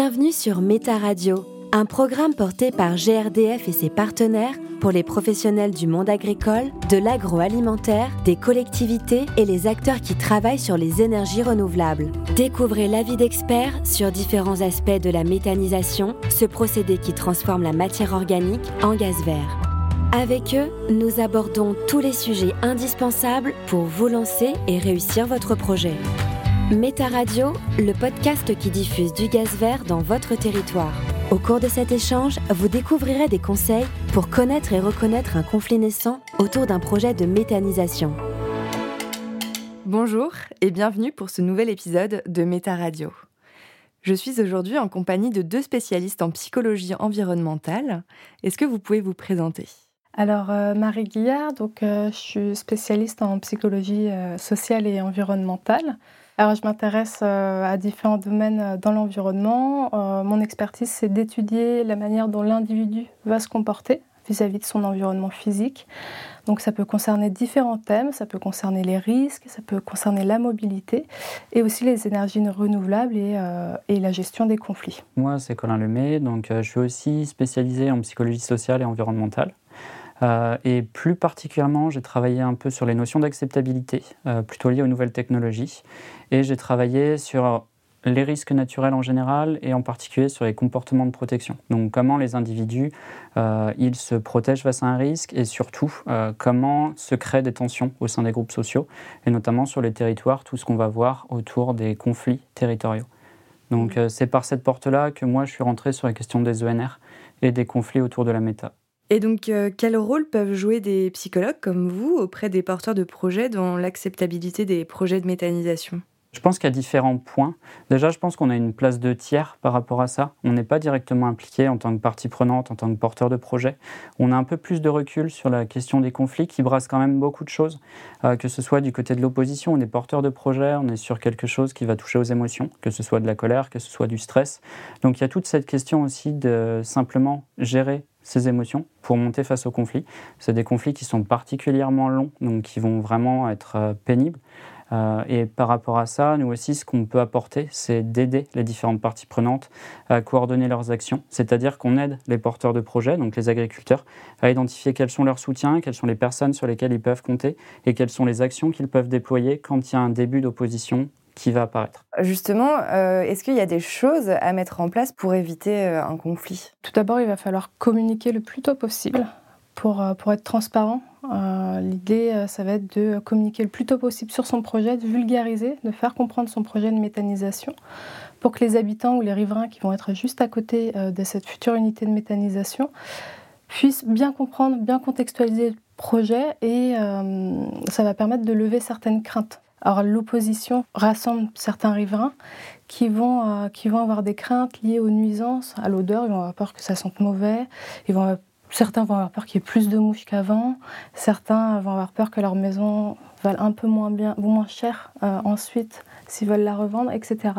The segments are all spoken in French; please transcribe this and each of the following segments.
Bienvenue sur Méta Radio, un programme porté par GRDF et ses partenaires pour les professionnels du monde agricole, de l'agroalimentaire, des collectivités et les acteurs qui travaillent sur les énergies renouvelables. Découvrez l'avis d'experts sur différents aspects de la méthanisation, ce procédé qui transforme la matière organique en gaz vert. Avec eux, nous abordons tous les sujets indispensables pour vous lancer et réussir votre projet. Méta Radio, le podcast qui diffuse du gaz vert dans votre territoire. Au cours de cet échange, vous découvrirez des conseils pour connaître et reconnaître un conflit naissant autour d'un projet de méthanisation. Bonjour et bienvenue pour ce nouvel épisode de Méta Radio. Je suis aujourd'hui en compagnie de deux spécialistes en psychologie environnementale. Est-ce que vous pouvez vous présenter? Alors, euh, Marie Guillard, donc, euh, je suis spécialiste en psychologie euh, sociale et environnementale. Alors, je m'intéresse à différents domaines dans l'environnement. mon expertise, c'est d'étudier la manière dont l'individu va se comporter vis-à-vis de son environnement physique. Donc, ça peut concerner différents thèmes, ça peut concerner les risques, ça peut concerner la mobilité et aussi les énergies renouvelables et, et la gestion des conflits. Moi, c'est Colin Lemay, donc je suis aussi spécialisé en psychologie sociale et environnementale. Euh, et plus particulièrement, j'ai travaillé un peu sur les notions d'acceptabilité, euh, plutôt liées aux nouvelles technologies. Et j'ai travaillé sur les risques naturels en général et en particulier sur les comportements de protection. Donc comment les individus euh, ils se protègent face à un risque et surtout comment se créent des tensions au sein des groupes sociaux et notamment sur les territoires, tout ce qu'on va voir autour des conflits territoriaux. Donc c'est par cette porte-là que moi je suis rentré sur la question des ENR et des conflits autour de la méta. Et donc, euh, quel rôle peuvent jouer des psychologues comme vous auprès des porteurs de projets dans l'acceptabilité des projets de méthanisation? Je pense qu'il y a différents points. Déjà, je pense qu'on a une place de tiers par rapport à ça. On n'est pas directement impliqué en tant que partie prenante, en tant que porteur de projet. On a un peu plus de recul sur la question des conflits qui brassent quand même beaucoup de choses, euh, que ce soit du côté de l'opposition, on est porteur de projet, on est sur quelque chose qui va toucher aux émotions, que ce soit de la colère, que ce soit du stress. Donc il y a toute cette question aussi de simplement gérer ces émotions pour monter face au conflit. C'est des conflits qui sont particulièrement longs, donc qui vont vraiment être euh, pénibles. Euh, et par rapport à ça, nous aussi, ce qu'on peut apporter, c'est d'aider les différentes parties prenantes à coordonner leurs actions. C'est-à-dire qu'on aide les porteurs de projets, donc les agriculteurs, à identifier quels sont leurs soutiens, quelles sont les personnes sur lesquelles ils peuvent compter et quelles sont les actions qu'ils peuvent déployer quand il y a un début d'opposition qui va apparaître. Justement, euh, est-ce qu'il y a des choses à mettre en place pour éviter euh, un conflit? Tout d'abord, il va falloir communiquer le plus tôt possible pour, euh, pour être transparent. L'idée, ça va être de communiquer le plus tôt possible sur son projet, de vulgariser, de faire comprendre son projet de méthanisation pour que les habitants ou les riverains qui vont être juste à côté de cette future unité de méthanisation puissent bien comprendre, bien contextualiser le projet et ça va permettre de lever certaines craintes. Alors l'opposition rassemble certains riverains qui vont, euh, qui vont avoir des craintes liées aux nuisances, à l'odeur, ils vont avoir peur que ça sente mauvais, certains vont avoir peur qu'il y ait plus de mouches qu'avant, certains vont avoir peur que leur maison valent un peu moins cher euh, ensuite s'ils veulent la revendre, etc.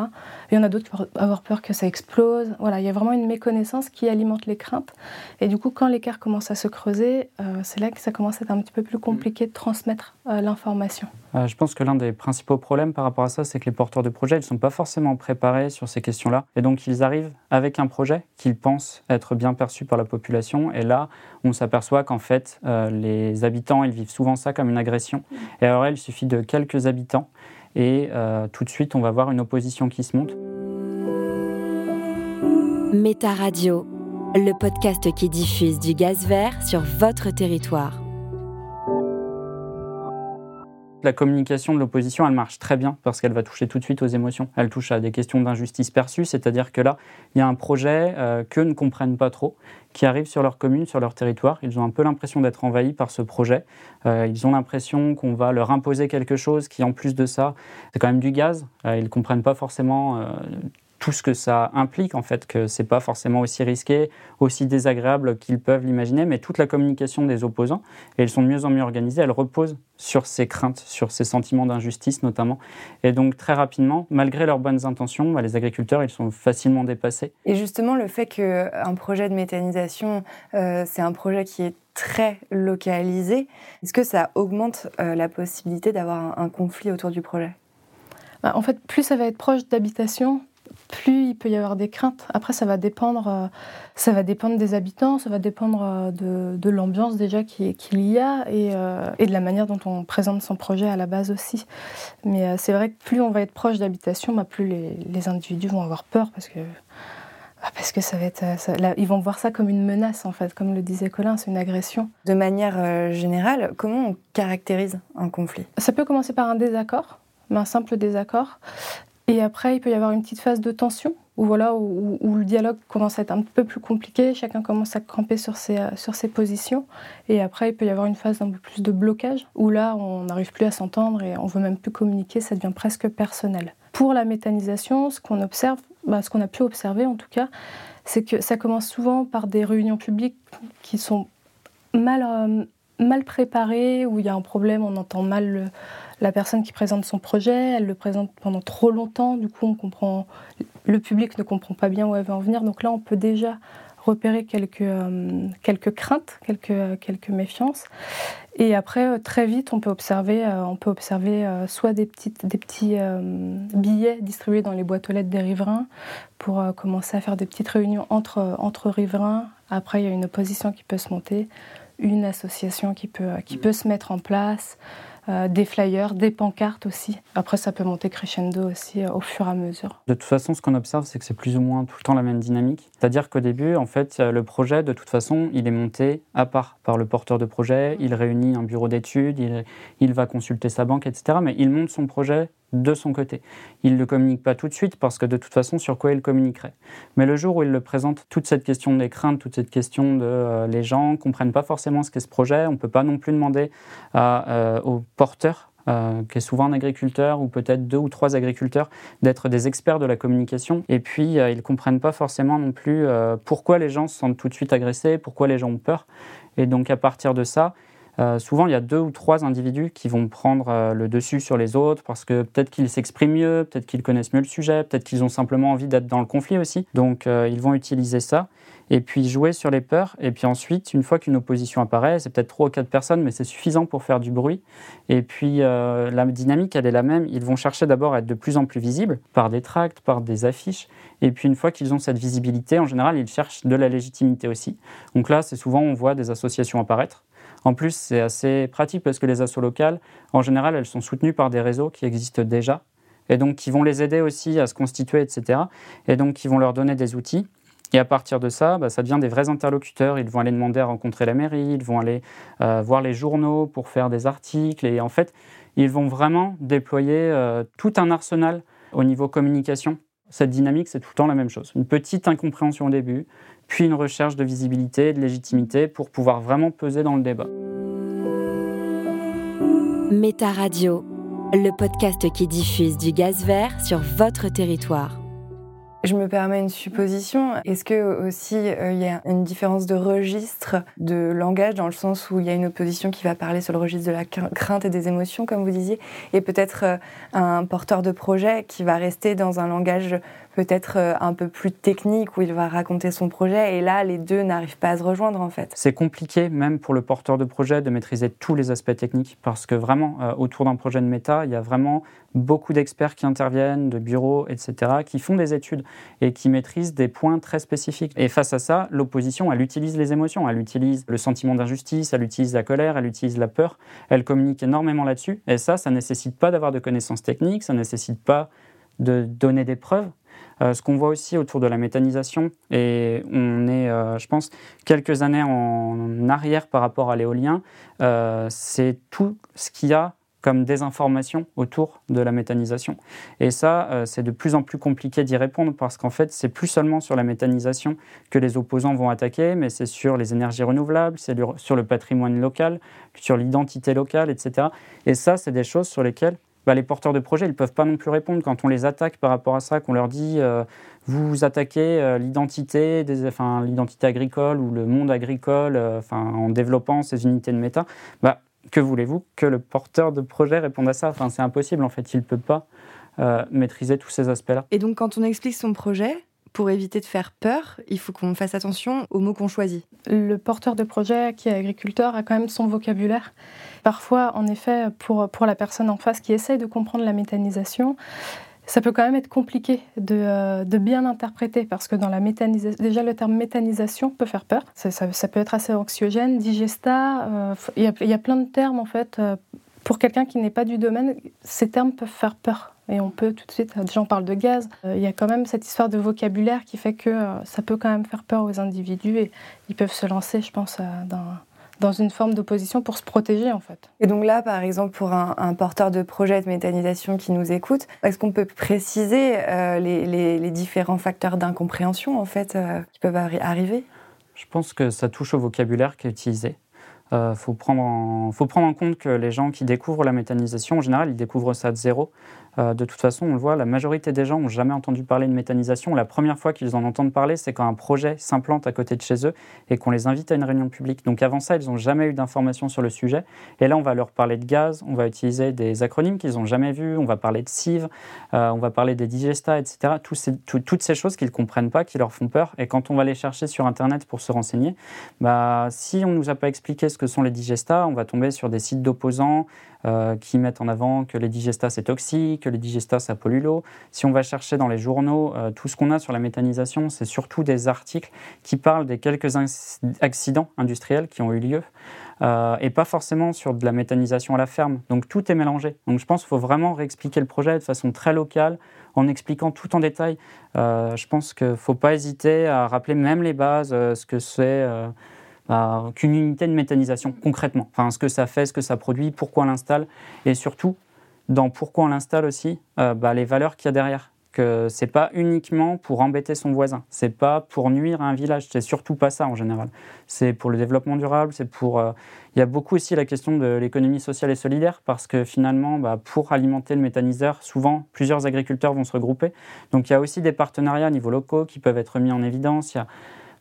il y en a d'autres qui vont avoir peur que ça explose. Voilà, il y a vraiment une méconnaissance qui alimente les craintes. Et du coup, quand l'écart commence à se creuser, euh, c'est là que ça commence à être un petit peu plus compliqué de transmettre euh, l'information. je pense que l'un des principaux problèmes par rapport à ça, c'est que les porteurs de projets, ils ne sont pas forcément préparés sur ces questions-là. Et donc, ils arrivent avec un projet qu'ils pensent être bien perçu par la population. Et là, on s'aperçoit qu'en fait, les habitants, ils vivent souvent ça comme une agression. Et alors, il suffit de quelques habitants et euh, tout de suite, on va voir une opposition qui se monte. Méta Radio, le podcast qui diffuse du gaz vert sur votre territoire. La communication de l'opposition, elle marche très bien parce qu'elle va toucher tout de suite aux émotions. Elle touche à des questions d'injustice perçue, c'est-à-dire que là, il y a un projet euh, qu'eux ne comprennent pas trop, qui arrive sur leur commune, sur leur territoire. Ils ont un peu l'impression d'être envahis par ce projet. Euh, ils ont l'impression qu'on va leur imposer quelque chose qui, en plus de ça, c'est quand même du gaz. Euh, ils ne comprennent pas forcément tout ce que ça implique, en fait, que c'est pas forcément aussi risqué, aussi désagréable qu'ils peuvent l'imaginer, mais toute la communication des opposants, et elles sont de mieux en mieux organisées, elle repose sur ces craintes, sur ces sentiments d'injustice notamment. Et donc très rapidement, malgré leurs bonnes intentions, bah, les agriculteurs, ils sont facilement dépassés. Et justement, le fait qu'un projet de méthanisation, euh, c'est un projet qui est très localisé, est-ce que ça augmente euh, la possibilité d'avoir un, un conflit autour du projet? Bah, en fait, plus ça va être proche d'habitation, plus il peut y avoir des craintes. Après, ça va dépendre, euh, ça va dépendre des habitants, ça va dépendre euh, de, l'ambiance déjà qu'il y a euh, et, de la manière dont on présente son projet à la base aussi. Mais c'est vrai que plus on va être proche d'habitation, bah, plus les, individus vont avoir peur parce que bah, parce que ça va être, ils vont voir ça comme une menace en fait, comme le disait Colin, c'est une agression. De manière générale, comment on caractérise un conflit? Ça peut commencer par un désaccord, mais un simple désaccord. Et après, il peut y avoir une petite phase de tension où, voilà, où, le dialogue commence à être un peu plus compliqué, chacun commence à camper sur ses, euh, sur ses positions. Et après, il peut y avoir une phase d'un peu plus de blocage où là, on n'arrive plus à s'entendre et on veut même plus communiquer, ça devient presque personnel. Pour la méthanisation, ce qu'on observe, bah, ce qu'on a pu observer en tout cas, c'est que ça commence souvent par des réunions publiques qui sont mal, euh, mal préparées, où il y a un problème, on entend mal la personne qui présente son projet, elle le présente pendant trop longtemps, du coup on comprend, le public ne comprend pas bien où elle veut en venir. Donc là, on peut déjà repérer quelques, euh, craintes, quelques, méfiances. Et après, euh, très vite, on peut observer, euh, on peut observer soit des petits billets distribués dans les boîtes aux lettres des riverains pour commencer à faire des petites réunions entre, entre riverains. Après, il y a une opposition qui peut se monter, une association qui peut, qui peut se mettre en place. Euh, des flyers, des pancartes aussi. Après, ça peut monter crescendo aussi euh, au fur et à mesure. De toute façon, ce qu'on observe, c'est que c'est plus ou moins tout le temps la même dynamique. C'est-à-dire qu'au début, en fait, le projet, de toute façon, il est monté à part par le porteur de projet. Il réunit un bureau d'études, il, il va consulter sa banque, etc. Mais il monte son projet de son côté. Il ne le communique pas tout de suite parce que de toute façon, sur quoi il communiquerait Mais le jour où il le présente, toute cette question des craintes, toute cette question de euh, les gens ne comprennent pas forcément ce qu'est ce projet, on ne peut pas non plus demander euh, au porteur, euh, qui est souvent un agriculteur ou peut-être deux ou trois agriculteurs, d'être des experts de la communication. Et puis, ils ne comprennent pas forcément non plus pourquoi les gens se sentent tout de suite agressés, pourquoi les gens ont peur. Et donc, à partir de ça, euh, souvent, il y a deux ou trois individus qui vont prendre euh, le dessus sur les autres parce que peut-être qu'ils s'expriment mieux, peut-être qu'ils connaissent mieux le sujet, peut-être qu'ils ont simplement envie d'être dans le conflit aussi. Donc, euh, ils vont utiliser ça et puis jouer sur les peurs. Et puis ensuite, une fois qu'une opposition apparaît, c'est peut-être trois ou quatre personnes, mais c'est suffisant pour faire du bruit. Et puis la dynamique, elle est la même. Ils vont chercher d'abord à être de plus en plus visibles par des tracts, par des affiches. Et puis une fois qu'ils ont cette visibilité, en général, ils cherchent de la légitimité aussi. Donc là, c'est souvent, on voit des associations apparaître en plus, c'est assez pratique parce que les assos locales, en général, elles sont soutenues par des réseaux qui existent déjà et donc qui vont les aider aussi à se constituer, etc. Et donc qui vont leur donner des outils. Et à partir de ça, bah, ça devient des vrais interlocuteurs. Ils vont aller demander à rencontrer la mairie, ils vont aller euh, voir les journaux pour faire des articles. Et en fait, ils vont vraiment déployer euh, tout un arsenal au niveau communication. Cette dynamique, c'est tout le temps la même chose. Une petite incompréhension au début, puis une recherche de visibilité, de légitimité pour pouvoir vraiment peser dans le débat. Méta Radio, le podcast qui diffuse du gaz vert sur votre territoire. Je me permets une supposition. Est-ce que aussi euh, il y a une différence de registre de langage dans le sens où il y a une opposition qui va parler sur le registre de la crainte et des émotions, comme vous disiez, et peut-être euh, un porteur de projet qui va rester dans un langage peut-être euh, un peu plus technique où il va raconter son projet et là les deux n'arrivent pas à se rejoindre en fait. C'est compliqué même pour le porteur de projet de maîtriser tous les aspects techniques parce que vraiment euh, autour d'un projet de méta, il y a vraiment beaucoup d'experts qui interviennent, de bureaux, etc., qui font des études et qui maîtrisent des points très spécifiques. Et face à ça, l'opposition, elle utilise les émotions, elle utilise le sentiment d'injustice, elle utilise la colère, elle utilise la peur, elle communique énormément là-dessus. Et ça, ça nécessite pas d'avoir de connaissances techniques, ça nécessite pas de donner des preuves, ce qu'on voit aussi autour de la méthanisation, et on est, euh, je pense, quelques années en arrière par rapport à l'éolien, euh, c'est tout ce qu'il y a comme désinformation autour de la méthanisation. Et ça, c'est de plus en plus compliqué d'y répondre parce qu'en fait, c'est plus seulement sur la méthanisation que les opposants vont attaquer, mais c'est sur les énergies renouvelables, c'est sur le patrimoine local, sur l'identité locale, etc. Et ça, c'est des choses sur lesquelles bah, les porteurs de projets, ils ne peuvent pas non plus répondre quand on les attaque par rapport à ça, qu'on leur dit euh, vous attaquez euh, l'identité, enfin, l'identité agricole ou le monde agricole euh, en développant ces unités de méta. Bah, que voulez-vous que le porteur de projet réponde à ça? Enfin, C'est impossible en fait, il ne peut pas maîtriser tous ces aspects-là. Et donc quand on explique son projet, pour éviter de faire peur, il faut qu'on fasse attention aux mots qu'on choisit. Le porteur de projet qui est agriculteur a quand même son vocabulaire. Parfois, en effet, pour, pour la personne en face qui essaye de comprendre la méthanisation, ça peut quand même être compliqué de, bien interpréter parce que dans la méthanisation, déjà le terme méthanisation peut faire peur. Ça, peut être assez anxiogène, digesta. Il y, y, a plein de termes en fait. pour quelqu'un qui n'est pas du domaine, ces termes peuvent faire peur. Et on peut tout de suite, déjà on parle de gaz, euh, il y a quand même cette histoire de vocabulaire qui fait que euh, ça peut quand même faire peur aux individus et ils peuvent se lancer, je pense, dans, dans une forme d'opposition pour se protéger en fait. Et donc là, par exemple, pour un, porteur de projet de méthanisation qui nous écoute, est-ce qu'on peut préciser euh, les, les, différents facteurs d'incompréhension en fait qui peuvent arriver? Je pense que ça touche au vocabulaire qui est utilisé. Il euh, faut, prendre en, faut prendre en compte que les gens qui découvrent la méthanisation, en général, ils découvrent ça de zéro. Euh, de toute façon, on le voit, la majorité des gens n'ont jamais entendu parler de méthanisation. La première fois qu'ils en entendent parler, c'est quand un projet s'implante à côté de chez eux et qu'on les invite à une réunion publique. Donc avant ça, ils n'ont jamais eu d'informations sur le sujet. Et là, on va leur parler de gaz, on va utiliser des acronymes qu'ils n'ont jamais vus, on va parler de CIV, euh, on va parler des digestats, etc. toutes ces choses qu'ils ne comprennent pas, qui leur font peur. Et quand on va les chercher sur Internet pour se renseigner, bah, si on ne nous a pas expliqué ce que sont les digestats, on va tomber sur des sites d'opposants, euh, qui mettent en avant que les digestats c'est toxique, que les digestats ça pollue l'eau. Si on va chercher dans les journaux, euh, tout ce qu'on a sur la méthanisation, c'est surtout des articles qui parlent des quelques accidents industriels qui ont eu lieu. Euh, et pas forcément sur de la méthanisation à la ferme. Donc tout est mélangé. Donc je pense qu'il faut vraiment réexpliquer le projet de façon très locale, en expliquant tout en détail. je pense qu'il ne faut pas hésiter à rappeler même les bases, ce que c'est bah, qu'une unité de méthanisation concrètement. Enfin, ce que ça fait, ce que ça produit, pourquoi on l'installe, et surtout dans pourquoi on l'installe aussi, euh, bah, les valeurs qu'il y a derrière. Que c'est pas uniquement pour embêter son voisin, c'est pas pour nuire à un village, c'est surtout pas ça en général. C'est pour le développement durable, c'est pour. Euh, il y a beaucoup aussi la question de l'économie sociale et solidaire parce que finalement, bah, pour alimenter le méthaniseur, souvent plusieurs agriculteurs vont se regrouper. Donc il y a aussi des partenariats à niveau locaux qui peuvent être mis en évidence. Il y a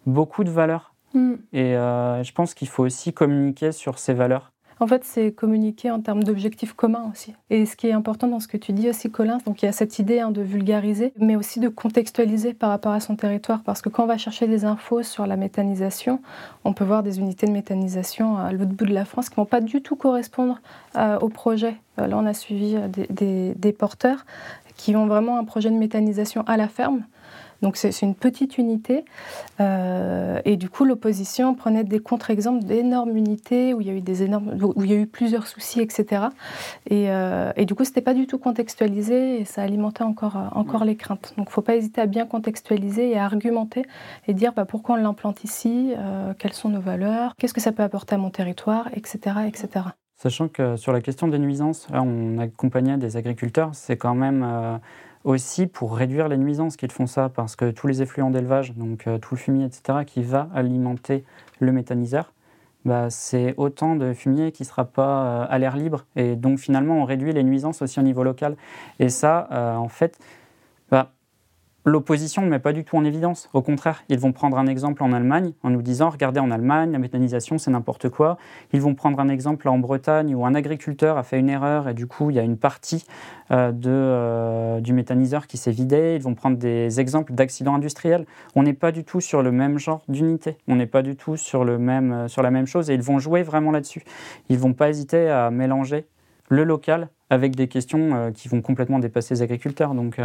beaucoup de valeurs Mm. Et euh, je pense qu'il faut aussi communiquer sur ces valeurs. En fait, c'est communiquer en termes d'objectifs communs aussi. Et ce qui est important dans ce que tu dis aussi, Colin, donc il y a cette idée hein, de vulgariser, mais aussi de contextualiser par rapport à son territoire. Parce que quand on va chercher des infos sur la méthanisation, on peut voir des unités de méthanisation à l'autre bout de la France qui ne vont pas du tout correspondre euh, au projet. Euh, là, on a suivi des porteurs qui ont vraiment un projet de méthanisation à la ferme donc c'est une petite unité. Euh, et du coup, l'opposition prenait des contre-exemples d'énormes unités où il y a eu des énormes, où il y a eu plusieurs soucis, etc. Et, euh, et du coup, c'était pas du tout contextualisé et ça alimentait encore encore les craintes. Donc, faut pas hésiter à bien contextualiser et à argumenter et dire bah, pourquoi on l'implante ici, euh, quelles sont nos valeurs, qu'est-ce que ça peut apporter à mon territoire, etc., etc. Sachant que sur la question des nuisances, là, on accompagnait des agriculteurs, c'est quand même aussi pour réduire les nuisances qu'ils font ça, parce que tous les effluents d'élevage, donc euh, tout le fumier, etc., qui va alimenter le méthaniseur, bah, c'est autant de fumier qui ne sera pas euh, à l'air libre. Et donc finalement, on réduit les nuisances aussi au niveau local. Et ça, euh, en fait, L'opposition ne met pas du tout en évidence. Au contraire, ils vont prendre un exemple en Allemagne en nous disant regardez en Allemagne, la méthanisation c'est n'importe quoi. Ils vont prendre un exemple en Bretagne où un agriculteur a fait une erreur et du coup il y a une partie euh, de, euh, du méthaniseur qui s'est vidé. Ils vont prendre des exemples d'accidents industriels. On n'est pas du tout sur le même genre d'unité. On n'est pas du tout sur, le même, euh, sur la même chose et ils vont jouer vraiment là-dessus. Ils vont pas hésiter à mélanger le local avec des questions qui vont complètement dépasser les agriculteurs. Donc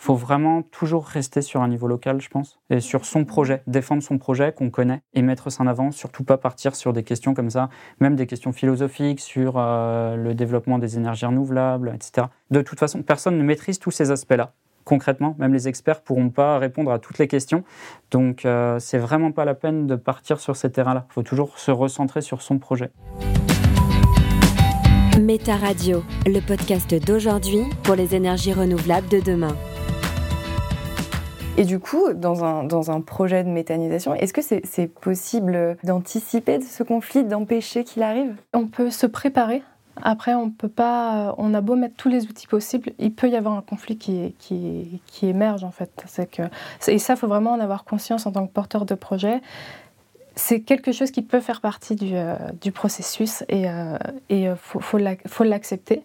faut vraiment toujours rester sur un niveau local, je pense, et sur son projet, défendre son projet qu'on connaît et mettre ça en avant, surtout pas partir sur des questions comme ça, même des questions philosophiques sur euh, le développement des énergies renouvelables, etc. De toute façon, personne ne maîtrise tous ces aspects-là. Concrètement, même les experts pourront pas répondre à toutes les questions. Donc, euh, c'est vraiment pas la peine de partir sur ces terrains-là. Il faut toujours se recentrer sur son projet. Méta Radio, le podcast d'aujourd'hui pour les énergies renouvelables de demain. Et du coup, dans un, dans un projet de méthanisation, est-ce que c'est possible d'anticiper ce conflit, d'empêcher qu'il arrive? On peut se préparer. Après, on peut pas. On a beau mettre tous les outils possibles, il peut y avoir un conflit qui, qui, émerge en fait. Et ça, il faut vraiment en avoir conscience en tant que porteur de projet c'est quelque chose qui peut faire partie du, euh, du processus et il euh, euh, faut, faut l'accepter.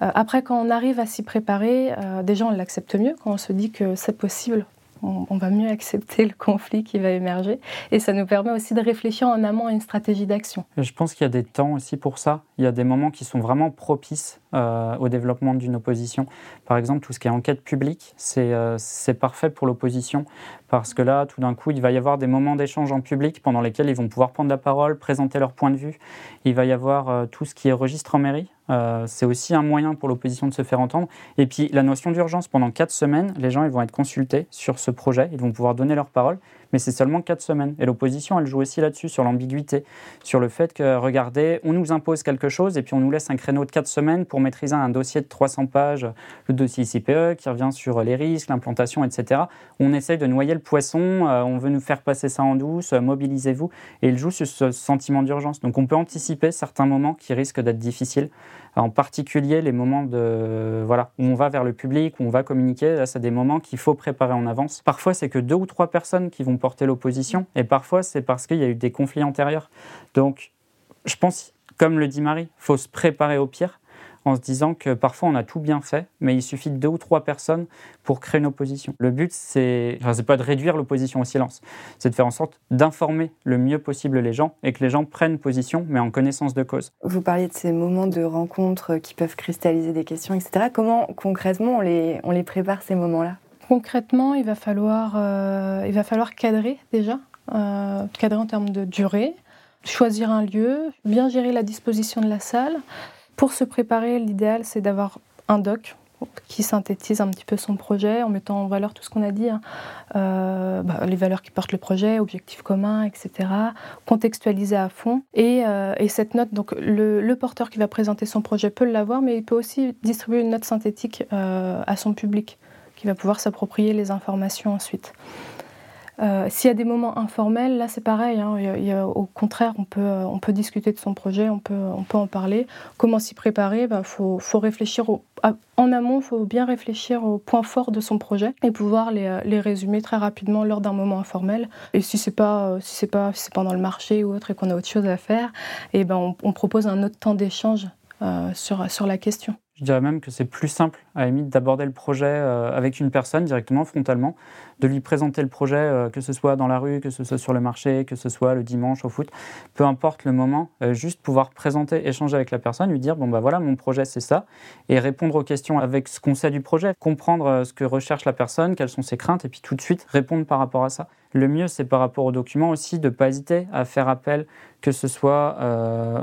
après, quand on arrive à s'y préparer, déjà on l'accepte mieux quand on se dit que c'est possible on, va mieux accepter le conflit qui va émerger. Et ça nous permet aussi de réfléchir en amont à une stratégie d'action. Je pense qu'il y a des temps aussi pour ça. Il y a des moments qui sont vraiment propices au développement d'une opposition. Par exemple, tout ce qui est enquête publique, c'est parfait pour l'opposition parce que là, tout d'un coup, il va y avoir des moments d'échange en public pendant lesquels ils vont pouvoir prendre la parole, présenter leur point de vue. Il va y avoir tout ce qui est registre en mairie. c'est aussi un moyen pour l'opposition de se faire entendre. Et puis la notion d'urgence, pendant quatre semaines, les gens ils vont être consultés sur ce projet, ils vont pouvoir donner leur parole mais c'est seulement quatre semaines. Et l'opposition, elle joue aussi là-dessus, sur l'ambiguïté, sur le fait que, regardez, on nous impose quelque chose et puis on nous laisse un créneau de quatre semaines pour maîtriser un dossier de 300 pages, le dossier ICPE, qui revient sur les risques, l'implantation, etc. On essaye de noyer le poisson, euh, on veut nous faire passer ça en douce, euh, mobilisez-vous. Et il joue sur ce sentiment d'urgence. Donc on peut anticiper certains moments qui risquent d'être difficiles en particulier les moments de, voilà, où on va vers le public, où on va communiquer. Là, c'est des moments qu'il faut préparer en avance. Parfois, c'est que deux ou trois personnes qui vont porter l'opposition, et parfois, c'est parce qu'il y a eu des conflits antérieurs. Donc, je pense, comme le dit Marie, faut se préparer au pire en se disant que parfois on a tout bien fait, mais il suffit de deux ou trois personnes pour créer une opposition. Le but, c'est enfin, pas de réduire l'opposition au silence, c'est de faire en sorte d'informer le mieux possible les gens et que les gens prennent position, mais en connaissance de cause. Vous parliez de ces moments de rencontre qui peuvent cristalliser des questions, etc. Comment concrètement on les, on les prépare ces moments-là? Concrètement, il va falloir, euh, il va falloir cadrer déjà, euh, cadrer en termes de durée, choisir un lieu, bien gérer la disposition de la salle, pour se préparer, l'idéal, c'est d'avoir un doc qui synthétise un petit peu son projet en mettant en valeur tout ce qu'on a dit, hein. euh, bah, les valeurs qui portent le projet, objectifs communs, etc. Contextualiser à fond. Et, cette note, donc le, porteur qui va présenter son projet peut l'avoir, mais il peut aussi distribuer une note synthétique à son public va pouvoir s'approprier les informations ensuite. Euh, s'il y a des moments informels, là c'est pareil. Hein. au contraire, on peut, euh, on peut discuter de son projet, on peut, on peut en parler. Comment s'y préparer? Il bah, faut, faut, réfléchir en amont, il faut bien réfléchir aux points forts de son projet et pouvoir les, euh, les résumer très rapidement lors d'un moment informel. Et si c'est pas, si c'est pas, si c'est pendant le marché ou autre et qu'on a autre chose à faire, et eh ben on, on propose un autre temps d'échange sur, sur la question. Je dirais même que c'est plus simple, à la limite, d'aborder le projet euh, avec une personne directement, frontalement, de lui présenter le projet, euh, que ce soit dans la rue, que ce soit sur le marché, que ce soit le dimanche au foot, peu importe le moment, euh, juste pouvoir présenter, échanger avec la personne, lui dire, bon bah voilà, mon projet c'est ça, et répondre aux questions avec ce qu'on sait du projet, comprendre ce que recherche la personne, quelles sont ses craintes, et puis tout de suite répondre par rapport à ça. Le mieux, c'est par rapport aux documents aussi de ne pas hésiter à faire appel, que ce soit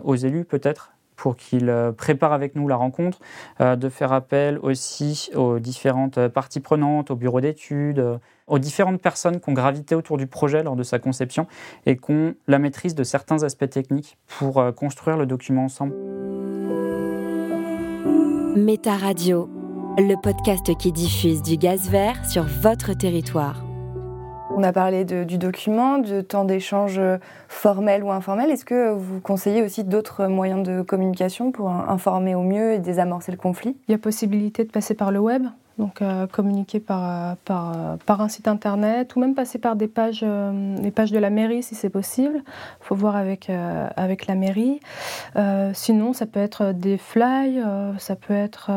aux élus peut-être, pour qu'ils euh, préparent avec nous la rencontre, euh, de faire appel aussi aux différentes parties prenantes, au bureau d'études, euh, aux différentes personnes qui ont gravité autour du projet lors de sa conception et qui ont la maîtrise de certains aspects techniques pour construire le document ensemble. Méta Radio, le podcast qui diffuse du gaz vert sur votre territoire. On a parlé du document, de temps d'échange formel ou informel. Est-ce que vous conseillez aussi d'autres moyens de communication pour informer au mieux et désamorcer le conflit? Il y a possibilité de passer par le web, donc euh, communiquer par, par, un site internet ou même passer par des pages, euh, pages de la mairie si c'est possible. Il faut voir avec, euh, avec la mairie. sinon, ça peut être des flyers, ça peut être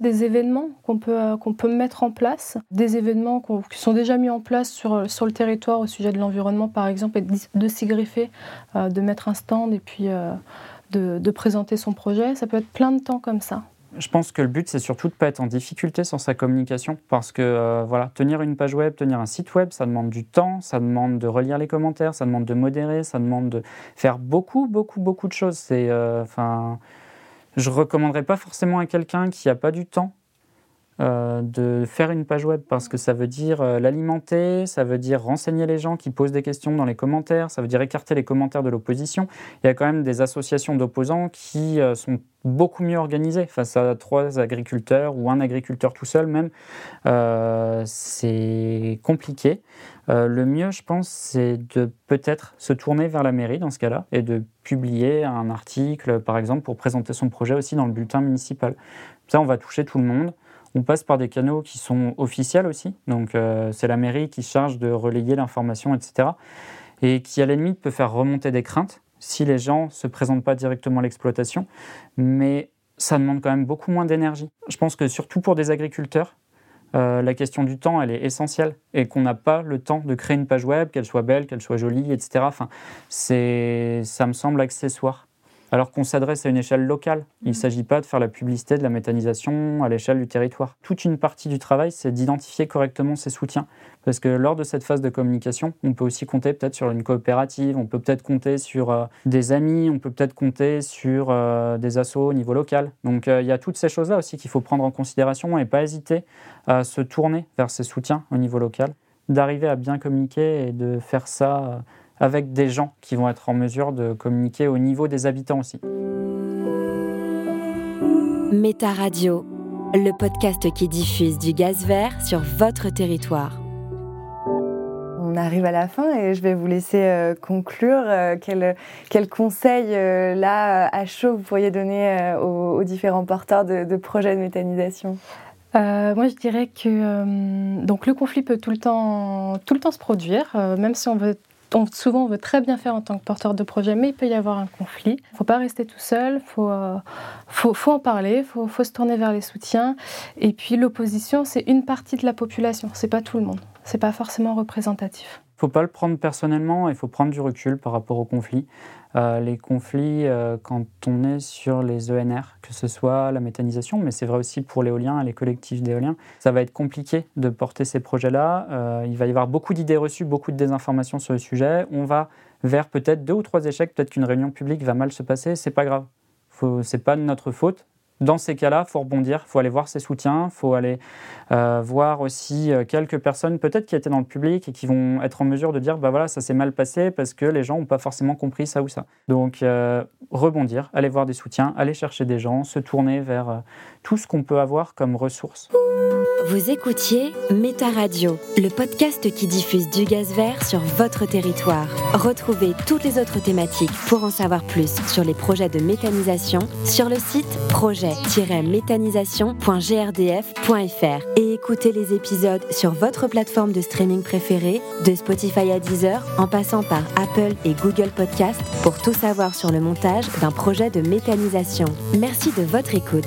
des événements qu'on peut, euh, peut mettre en place, des événements qui sont déjà mis en place sur, sur le territoire au sujet de l'environnement, par exemple, et de, s'y greffer, euh, de mettre un stand et puis euh, de, présenter son projet. Ça peut être plein de temps comme ça. Je pense que le but, c'est surtout de ne pas être en difficulté sur sa communication, parce que voilà, tenir une page web, tenir un site web, ça demande du temps, ça demande de relire les commentaires, ça demande de modérer, ça demande de faire beaucoup, beaucoup, beaucoup de choses. C'est, je recommanderais pas forcément à quelqu'un qui n'a pas du temps euh, de faire une page web parce que ça veut dire euh, l'alimenter, ça veut dire renseigner les gens qui posent des questions dans les commentaires, ça veut dire écarter les commentaires de l'opposition. Il y a quand même des associations d'opposants qui euh, sont beaucoup mieux organisées face à trois agriculteurs ou un agriculteur tout seul même. c'est compliqué. Le mieux, je pense, c'est de peut-être se tourner vers la mairie dans ce cas-là et de publier un article, par exemple, pour présenter son projet aussi dans le bulletin municipal. Ça, on va toucher tout le monde. On passe par des canaux qui sont officiels aussi, donc euh, c'est la mairie qui charge de relayer l'information, etc. Et qui à limite peut faire remonter des craintes si les gens ne se présentent pas directement à l'exploitation, mais ça demande quand même beaucoup moins d'énergie. Je pense que surtout pour des agriculteurs, euh, la question du temps, elle est essentielle et qu'on n'a pas le temps de créer une page web, qu'elle soit belle, qu'elle soit jolie, etc. Enfin, ça me semble accessoire. Alors qu'on s'adresse à une échelle locale. Il ne mm. s'agit pas de faire la publicité de la méthanisation à l'échelle du territoire. Toute une partie du travail, c'est d'identifier correctement ses soutiens. Parce que lors de cette phase de communication, on peut aussi compter peut-être sur une coopérative, on peut peut-être compter sur euh, des amis, on peut peut-être compter sur euh, des assos au niveau local. Donc il y a toutes ces choses-là aussi qu'il faut prendre en considération et pas hésiter à se tourner vers ses soutiens au niveau local, d'arriver à bien communiquer et de faire ça avec des gens qui vont être en mesure de communiquer au niveau des habitants aussi. Méta Radio, le podcast qui diffuse du gaz vert sur votre territoire. On arrive à la fin et je vais vous laisser euh, conclure. Euh, quel, quel, conseil, euh, là, à chaud, vous pourriez donner aux, différents porteurs de, de projets de méthanisation? Moi, je dirais que donc le conflit peut tout le temps, tout le temps se produire, même si on veut souvent, on veut très bien faire en tant que porteur de projet, mais il peut y avoir un conflit. Il ne faut pas rester tout seul, il euh, faut, faut, en parler, il faut, faut, se tourner vers les soutiens. Et puis l'opposition, c'est une partie de la population, c'est pas tout le monde, c'est pas forcément représentatif. Faut pas le prendre personnellement, il faut prendre du recul par rapport au conflit. Euh, les conflits, euh, quand on est sur les ENR, que ce soit la méthanisation, mais c'est vrai aussi pour l'éolien et les collectifs d'éolien, ça va être compliqué de porter ces projets-là. Euh, il va y avoir beaucoup d'idées reçues, beaucoup de désinformations sur le sujet. On va vers peut-être deux ou trois échecs, peut-être qu'une réunion publique va mal se passer, c'est pas grave. Ce n'est pas de notre faute, dans ces cas-là, il faut rebondir, il faut aller voir ses soutiens, il faut aller euh, voir aussi euh, quelques personnes peut-être qui étaient dans le public et qui vont être en mesure de dire bah voilà, ça s'est mal passé parce que les gens n'ont pas forcément compris ça ou ça. Donc euh, rebondir, aller voir des soutiens, aller chercher des gens, se tourner vers tout ce qu'on peut avoir comme ressources. Vous écoutiez Méta Radio, le podcast qui diffuse du gaz vert sur votre territoire. Retrouvez toutes les autres thématiques pour en savoir plus sur les projets de méthanisation sur le site projet-méthanisation.grdf.fr et écoutez les épisodes sur votre plateforme de streaming préférée, de Spotify à Deezer, en passant par Apple et Google Podcast pour tout savoir sur le montage d'un projet de méthanisation. Merci de votre écoute.